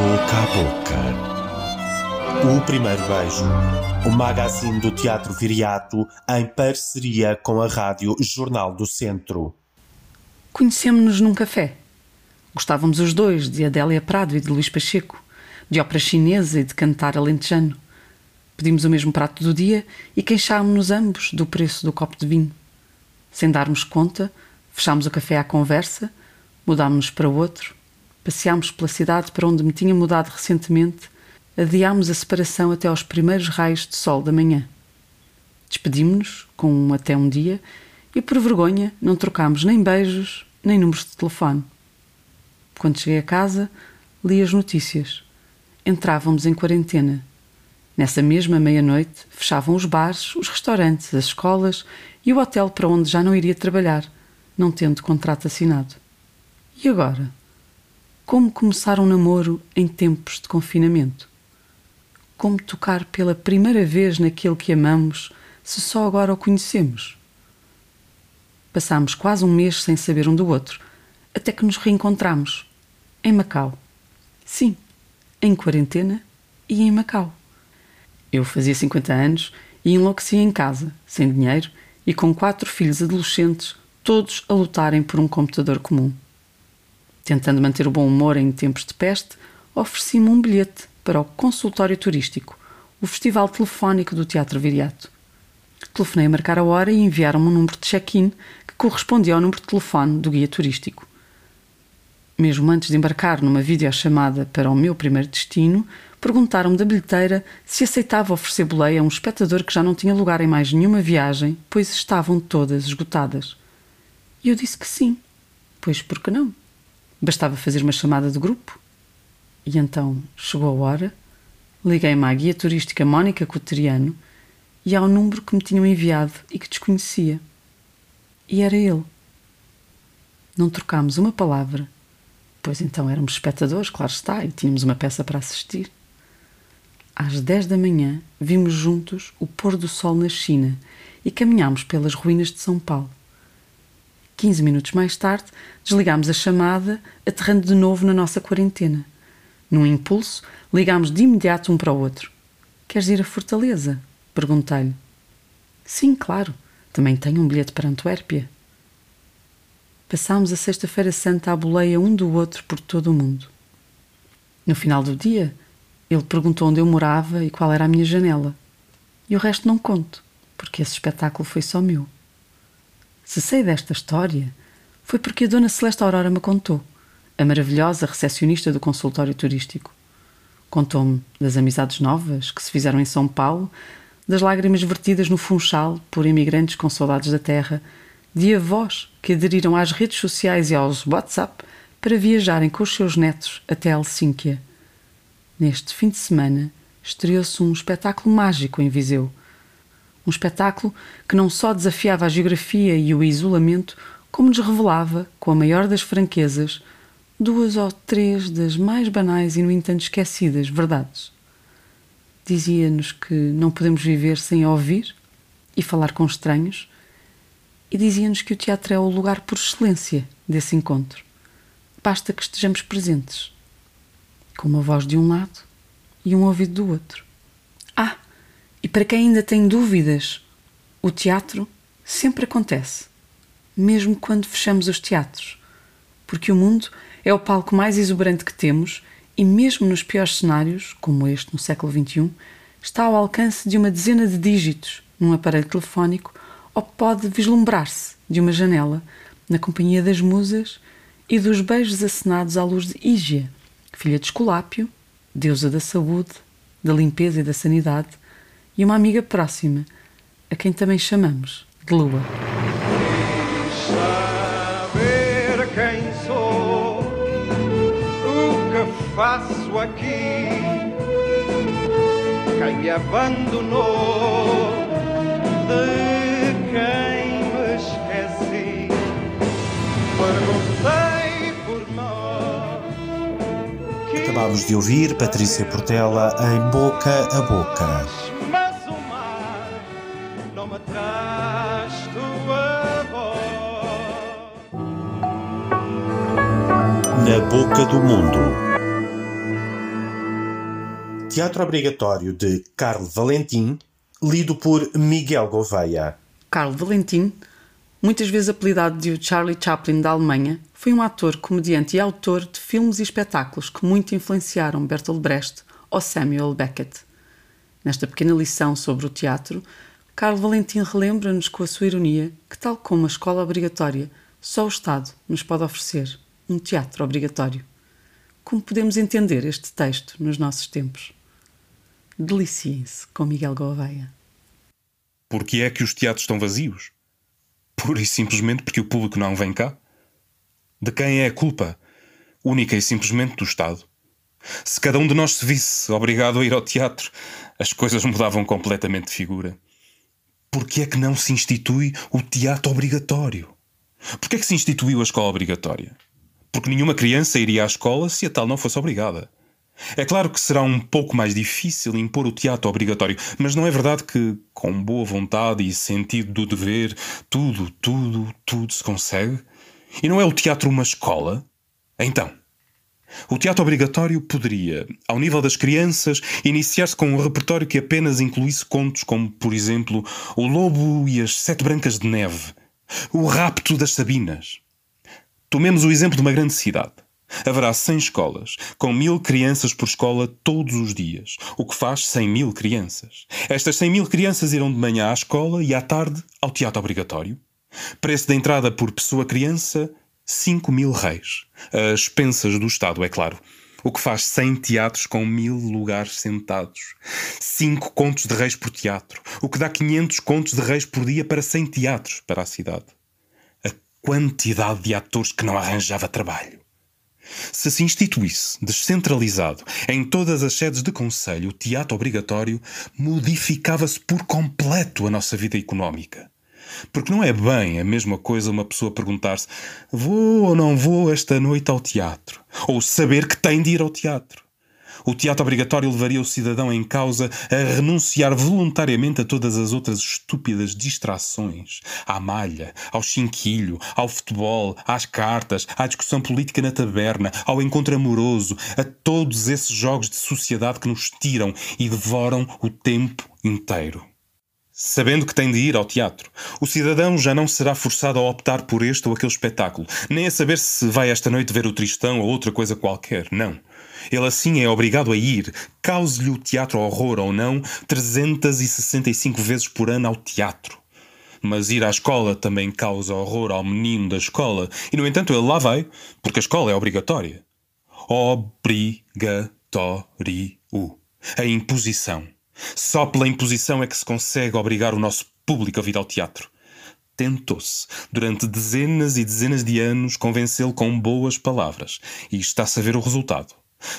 Boca a Boca. O Primeiro Beijo. O magazine do Teatro Viriato em parceria com a Rádio Jornal do Centro. Conhecemos-nos num café. Gostávamos os dois de Adélia Prado e de Luís Pacheco, de ópera chinesa e de cantar alentejano. Pedimos o mesmo prato do dia e queixámos-nos ambos do preço do copo de vinho. Sem darmos conta, fechámos o café à conversa, mudámos-nos para outro, passeámos pela cidade para onde me tinha mudado recentemente, adiámos a separação até aos primeiros raios de sol da manhã. Despedimos-nos com um até um dia e, por vergonha, não trocámos nem beijos nem números de telefone. Quando cheguei a casa, li as notícias. Entrávamos em quarentena. Nessa mesma meia-noite, fechavam os bares, os restaurantes, as escolas e o hotel para onde já não iria trabalhar, não tendo contrato assinado. E agora? Como começar um namoro em tempos de confinamento? Como tocar pela primeira vez naquele que amamos se só agora o conhecemos? Passámos quase um mês sem saber um do outro, até que nos reencontramos em Macau. Sim, em quarentena e em Macau. Eu fazia 50 anos e enlouquecia em casa, sem dinheiro e com quatro filhos adolescentes, todos a lutarem por um computador comum. Tentando manter o bom humor em tempos de peste, ofereci-me um bilhete para o consultório turístico, o festival telefónico do Teatro Viriato. Telefonei a marcar a hora e enviaram-me um número de check-in que correspondia ao número de telefone do guia turístico. Mesmo antes de embarcar numa videochamada para o meu primeiro destino, perguntaram-me da bilheteira se aceitava oferecer boleia a um espectador que já não tinha lugar em mais nenhuma viagem, pois estavam todas esgotadas. E eu disse que sim, pois por que não? Bastava fazer uma chamada de grupo. E então chegou a hora, liguei-me à guia turística Mónica Coteriano e ao número que me tinham enviado e que desconhecia. E era ele. Não trocámos uma palavra Pois então éramos espectadores, claro está, e tínhamos uma peça para assistir. Às 10 da manhã vimos juntos o pôr do sol na China e caminhámos pelas ruínas de São Paulo. 15 minutos mais tarde, desligámos a chamada, aterrando de novo na nossa quarentena. Num impulso, ligámos de imediato um para o outro. Queres ir a Fortaleza? Perguntei-lhe. Sim, claro. Também tenho um bilhete para Antuérpia. Passámos a Sexta-feira Santa à boleia um do outro por todo o mundo. No final do dia, ele perguntou onde eu morava e qual era a minha janela. E o resto não conto, porque esse espetáculo foi só meu. Se sei desta história, foi porque a Dona Celeste Aurora me contou, a maravilhosa recepcionista do consultório turístico. Contou-me das amizades novas que se fizeram em São Paulo, das lágrimas vertidas no Funchal por imigrantes com saudades da terra de avós que aderiram às redes sociais e aos WhatsApp para viajarem com os seus netos até Helsínquia. Neste fim de semana, estreou-se um espetáculo mágico em Viseu. Um espetáculo que não só desafiava a geografia e o isolamento, como nos revelava, com a maior das franquezas, duas ou três das mais banais e, no entanto, esquecidas verdades. Dizia-nos que não podemos viver sem ouvir e falar com estranhos, e dizia-nos que o teatro é o lugar por excelência desse encontro. Basta que estejamos presentes, com uma voz de um lado e um ouvido do outro. Ah, e para quem ainda tem dúvidas, o teatro sempre acontece, mesmo quando fechamos os teatros, porque o mundo é o palco mais exuberante que temos e, mesmo nos piores cenários, como este no século XXI, está ao alcance de uma dezena de dígitos num aparelho telefónico ou pode vislumbrar-se de uma janela na companhia das musas e dos beijos acenados à luz de Ígia, filha de Esculápio, deusa da saúde, da limpeza e da sanidade, e uma amiga próxima, a quem também chamamos de Lua. Saber quem sou, o que faço aqui, quem me abandonou. De quem me esqueci. Perguntei por nós. Acabámos de ouvir Patrícia Portela em Boca a Boca. Na Boca do Mundo. Teatro Obrigatório de Carlo Valentim, lido por Miguel Gouveia. Carlo Valentim, muitas vezes apelidado de o Charlie Chaplin da Alemanha, foi um ator, comediante e autor de filmes e espetáculos que muito influenciaram Bertolt Brecht ou Samuel Beckett. Nesta pequena lição sobre o teatro, Carlo Valentim relembra-nos com a sua ironia que, tal como a escola obrigatória, só o Estado nos pode oferecer um teatro obrigatório. Como podemos entender este texto nos nossos tempos? Deliciem-se com Miguel Gouveia. Por que é que os teatros estão vazios? Pura e simplesmente porque o público não vem cá? De quem é a culpa? Única e simplesmente do Estado. Se cada um de nós se visse obrigado a ir ao teatro, as coisas mudavam completamente de figura. Por que é que não se institui o teatro obrigatório? Por que é que se instituiu a escola obrigatória? Porque nenhuma criança iria à escola se a tal não fosse obrigada. É claro que será um pouco mais difícil impor o teatro obrigatório, mas não é verdade que, com boa vontade e sentido do dever, tudo, tudo, tudo se consegue? E não é o teatro uma escola? Então, o teatro obrigatório poderia, ao nível das crianças, iniciar-se com um repertório que apenas incluísse contos como, por exemplo, O Lobo e as Sete Brancas de Neve, O Rapto das Sabinas. Tomemos o exemplo de uma grande cidade. Haverá 100 escolas, com mil crianças por escola todos os dias, o que faz 100 mil crianças. Estas 100 mil crianças irão de manhã à escola e à tarde ao teatro obrigatório. Preço de entrada por pessoa-criança: 5 mil reis. As pensas do Estado, é claro. O que faz 100 teatros com mil lugares sentados. 5 contos de reis por teatro. O que dá 500 contos de reis por dia para 100 teatros para a cidade. Quantidade de atores que não arranjava trabalho. Se se instituísse, descentralizado, em todas as sedes de conselho, o teatro obrigatório, modificava-se por completo a nossa vida económica. Porque não é bem a mesma coisa uma pessoa perguntar-se: vou ou não vou esta noite ao teatro? Ou saber que tem de ir ao teatro. O teatro obrigatório levaria o cidadão em causa a renunciar voluntariamente a todas as outras estúpidas distrações. À malha, ao chinquilho, ao futebol, às cartas, à discussão política na taberna, ao encontro amoroso, a todos esses jogos de sociedade que nos tiram e devoram o tempo inteiro. Sabendo que tem de ir ao teatro, o cidadão já não será forçado a optar por este ou aquele espetáculo, nem a saber se vai esta noite ver o Tristão ou outra coisa qualquer. Não. Ele assim é obrigado a ir, cause-lhe o teatro horror ou não, 365 vezes por ano ao teatro. Mas ir à escola também causa horror ao menino da escola, e no entanto ele lá vai, porque a escola é obrigatória. Obrigatório. A imposição. Só pela imposição é que se consegue obrigar o nosso público a vir ao teatro. Tentou-se, durante dezenas e dezenas de anos, convencê-lo com boas palavras, e está-se a ver o resultado.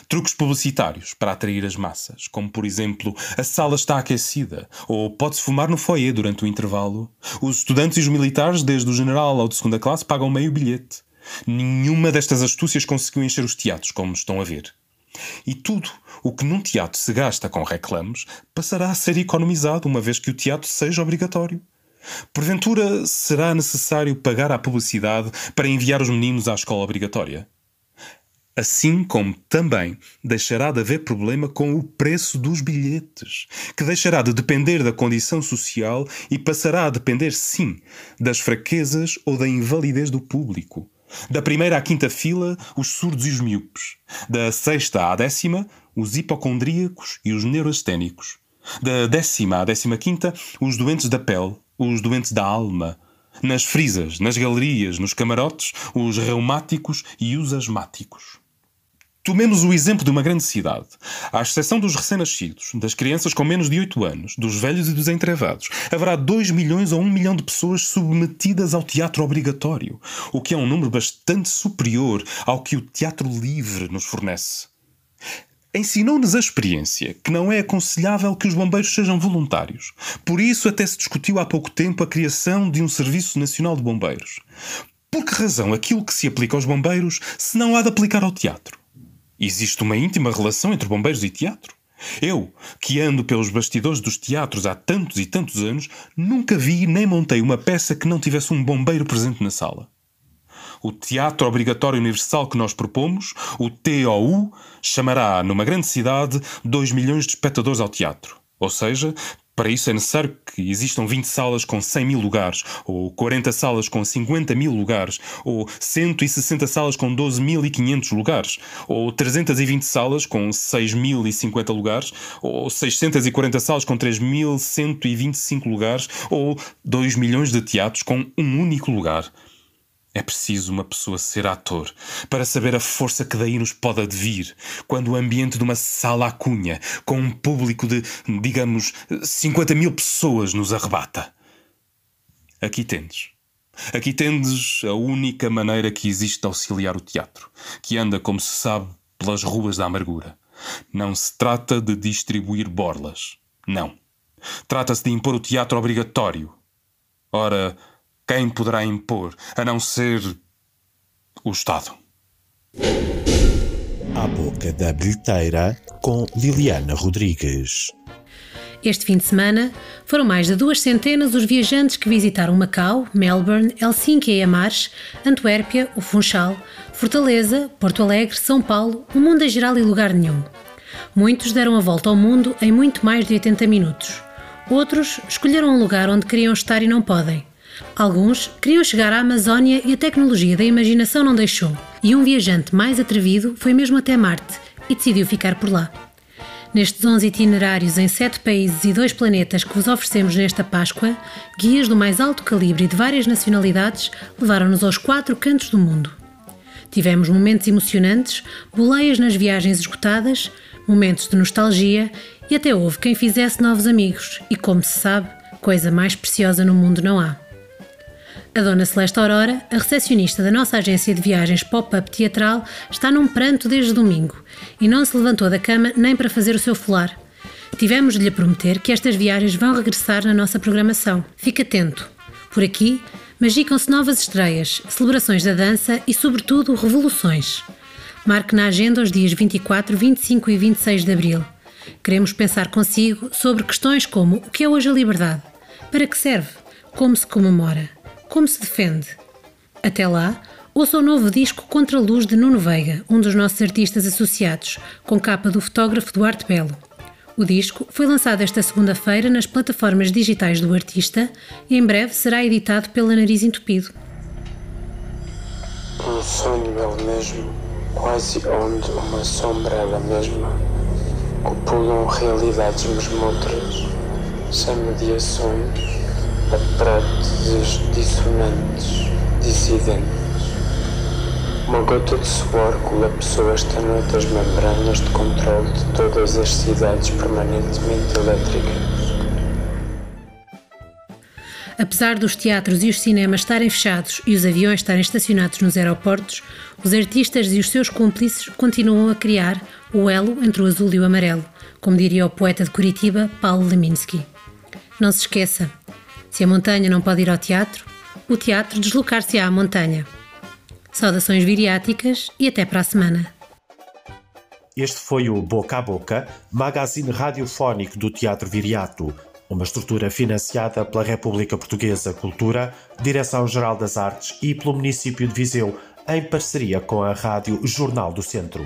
Truques publicitários para atrair as massas, como por exemplo, a sala está aquecida, ou pode-se fumar no foyer durante o intervalo. Os estudantes e os militares, desde o general ao de segunda classe, pagam meio bilhete. Nenhuma destas astúcias conseguiu encher os teatros, como estão a ver. E tudo o que num teatro se gasta com reclames passará a ser economizado uma vez que o teatro seja obrigatório. Porventura será necessário pagar à publicidade para enviar os meninos à escola obrigatória? Assim como também deixará de haver problema com o preço dos bilhetes, que deixará de depender da condição social e passará a depender, sim, das fraquezas ou da invalidez do público. Da primeira à quinta fila, os surdos e os miúpes. Da sexta à décima, os hipocondríacos e os neurasténicos. Da décima à décima quinta, os doentes da pele, os doentes da alma. Nas frisas, nas galerias, nos camarotes, os reumáticos e os asmáticos. Tomemos o exemplo de uma grande cidade. À exceção dos recém-nascidos, das crianças com menos de 8 anos, dos velhos e dos entrevados, haverá 2 milhões ou 1 milhão de pessoas submetidas ao teatro obrigatório, o que é um número bastante superior ao que o teatro livre nos fornece. Ensinou-nos a experiência que não é aconselhável que os bombeiros sejam voluntários. Por isso, até se discutiu há pouco tempo a criação de um Serviço Nacional de Bombeiros. Por que razão aquilo que se aplica aos bombeiros se não há de aplicar ao teatro? Existe uma íntima relação entre bombeiros e teatro. Eu, que ando pelos bastidores dos teatros há tantos e tantos anos, nunca vi nem montei uma peça que não tivesse um bombeiro presente na sala. O Teatro Obrigatório Universal que nós propomos, o TOU, chamará numa grande cidade 2 milhões de espectadores ao teatro. Ou seja, para isso é necessário que existam 20 salas com 100 mil lugares, ou 40 salas com 50 mil lugares, ou 160 salas com 12.500 lugares, ou 320 salas com 6.050 lugares, ou 640 salas com 3.125 lugares, ou 2 milhões de teatros com um único lugar. É preciso uma pessoa ser ator para saber a força que daí nos pode advir quando o ambiente de uma sala à cunha, com um público de, digamos, 50 mil pessoas nos arrebata. Aqui tendes. Aqui tendes a única maneira que existe de auxiliar o teatro, que anda, como se sabe, pelas ruas da amargura. Não se trata de distribuir borlas. Não. Trata-se de impor o teatro obrigatório. Ora, quem poderá impor, a não ser o Estado? À boca da bilheteira com Liliana Rodrigues. Este fim de semana foram mais de duas centenas os viajantes que visitaram Macau, Melbourne, Helsinki e Amares, Antuérpia, o Funchal, Fortaleza, Porto Alegre, São Paulo, o mundo em geral e lugar nenhum. Muitos deram a volta ao mundo em muito mais de 80 minutos. Outros escolheram um lugar onde queriam estar e não podem. Alguns queriam chegar à Amazónia e a tecnologia da imaginação não deixou. E um viajante mais atrevido foi mesmo até Marte e decidiu ficar por lá. Nestes 11 itinerários em 7 países e 2 planetas que vos oferecemos nesta Páscoa, guias do mais alto calibre e de várias nacionalidades levaram-nos aos quatro cantos do mundo. Tivemos momentos emocionantes, boleias nas viagens esgotadas, momentos de nostalgia e até houve quem fizesse novos amigos, e como se sabe, coisa mais preciosa no mundo não há. A dona Celeste Aurora, a recepcionista da nossa agência de viagens pop-up teatral, está num pranto desde domingo e não se levantou da cama nem para fazer o seu folar. Tivemos de lhe prometer que estas viagens vão regressar na nossa programação. Fique atento. Por aqui, magicam-se novas estreias, celebrações da dança e, sobretudo, revoluções. Marque na agenda os dias 24, 25 e 26 de abril. Queremos pensar consigo sobre questões como o que é hoje a liberdade? Para que serve? Como se comemora? Como se defende? Até lá, ouça o novo disco Contra a Luz de Nuno Veiga, um dos nossos artistas associados, com capa do fotógrafo Duarte Belo. O disco foi lançado esta segunda-feira nas plataformas digitais do artista e em breve será editado pela Nariz Entupido. Um sonho ele mesmo, quase onde uma sombra ela mesma, copulam realidades mesmo outras, sem mediações aparatos dissonantes, dissidentes. Uma gota de suor colapsou esta noite as membranas de controle de todas as cidades permanentemente elétricas. Apesar dos teatros e os cinemas estarem fechados e os aviões estarem estacionados nos aeroportos, os artistas e os seus cúmplices continuam a criar o elo entre o azul e o amarelo, como diria o poeta de Curitiba, Paulo Leminski. Não se esqueça, se a montanha não pode ir ao teatro, o teatro deslocar-se-á à montanha. Saudações viriáticas e até para a semana. Este foi o Boca a Boca, magazine radiofónico do Teatro Viriato, uma estrutura financiada pela República Portuguesa Cultura, Direção-Geral das Artes e pelo município de Viseu, em parceria com a Rádio Jornal do Centro.